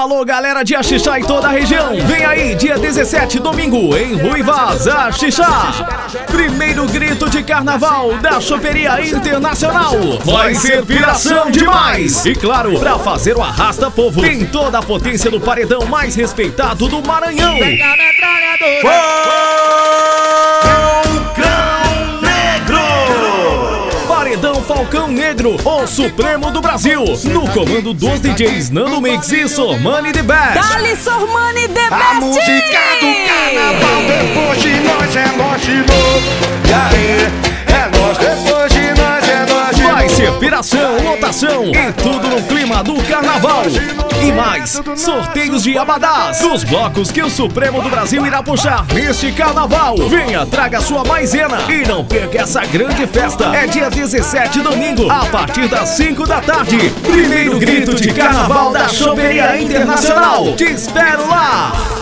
Alô, galera de Axixá e toda a região. Vem aí, dia 17, domingo, em Ruivas, Axixá. Primeiro grito de carnaval da Choperia Internacional. Vai ser piração demais. E claro, pra fazer o arrasta povo, tem toda a potência do paredão mais respeitado do Maranhão. Falcão Paredão Falcão Negro, o Supremo do Brasil. No comando dos DJs Nando Mix e Sormani The Best. Dali Sormani The Best! A música do carnaval Piração, lotação e tudo no clima do carnaval. E mais, sorteios de abadás dos blocos que o Supremo do Brasil irá puxar neste carnaval. Venha, traga sua maisena e não perca essa grande festa. É dia 17, domingo, a partir das 5 da tarde. Primeiro grito de carnaval da Choperia Internacional. Te espero lá!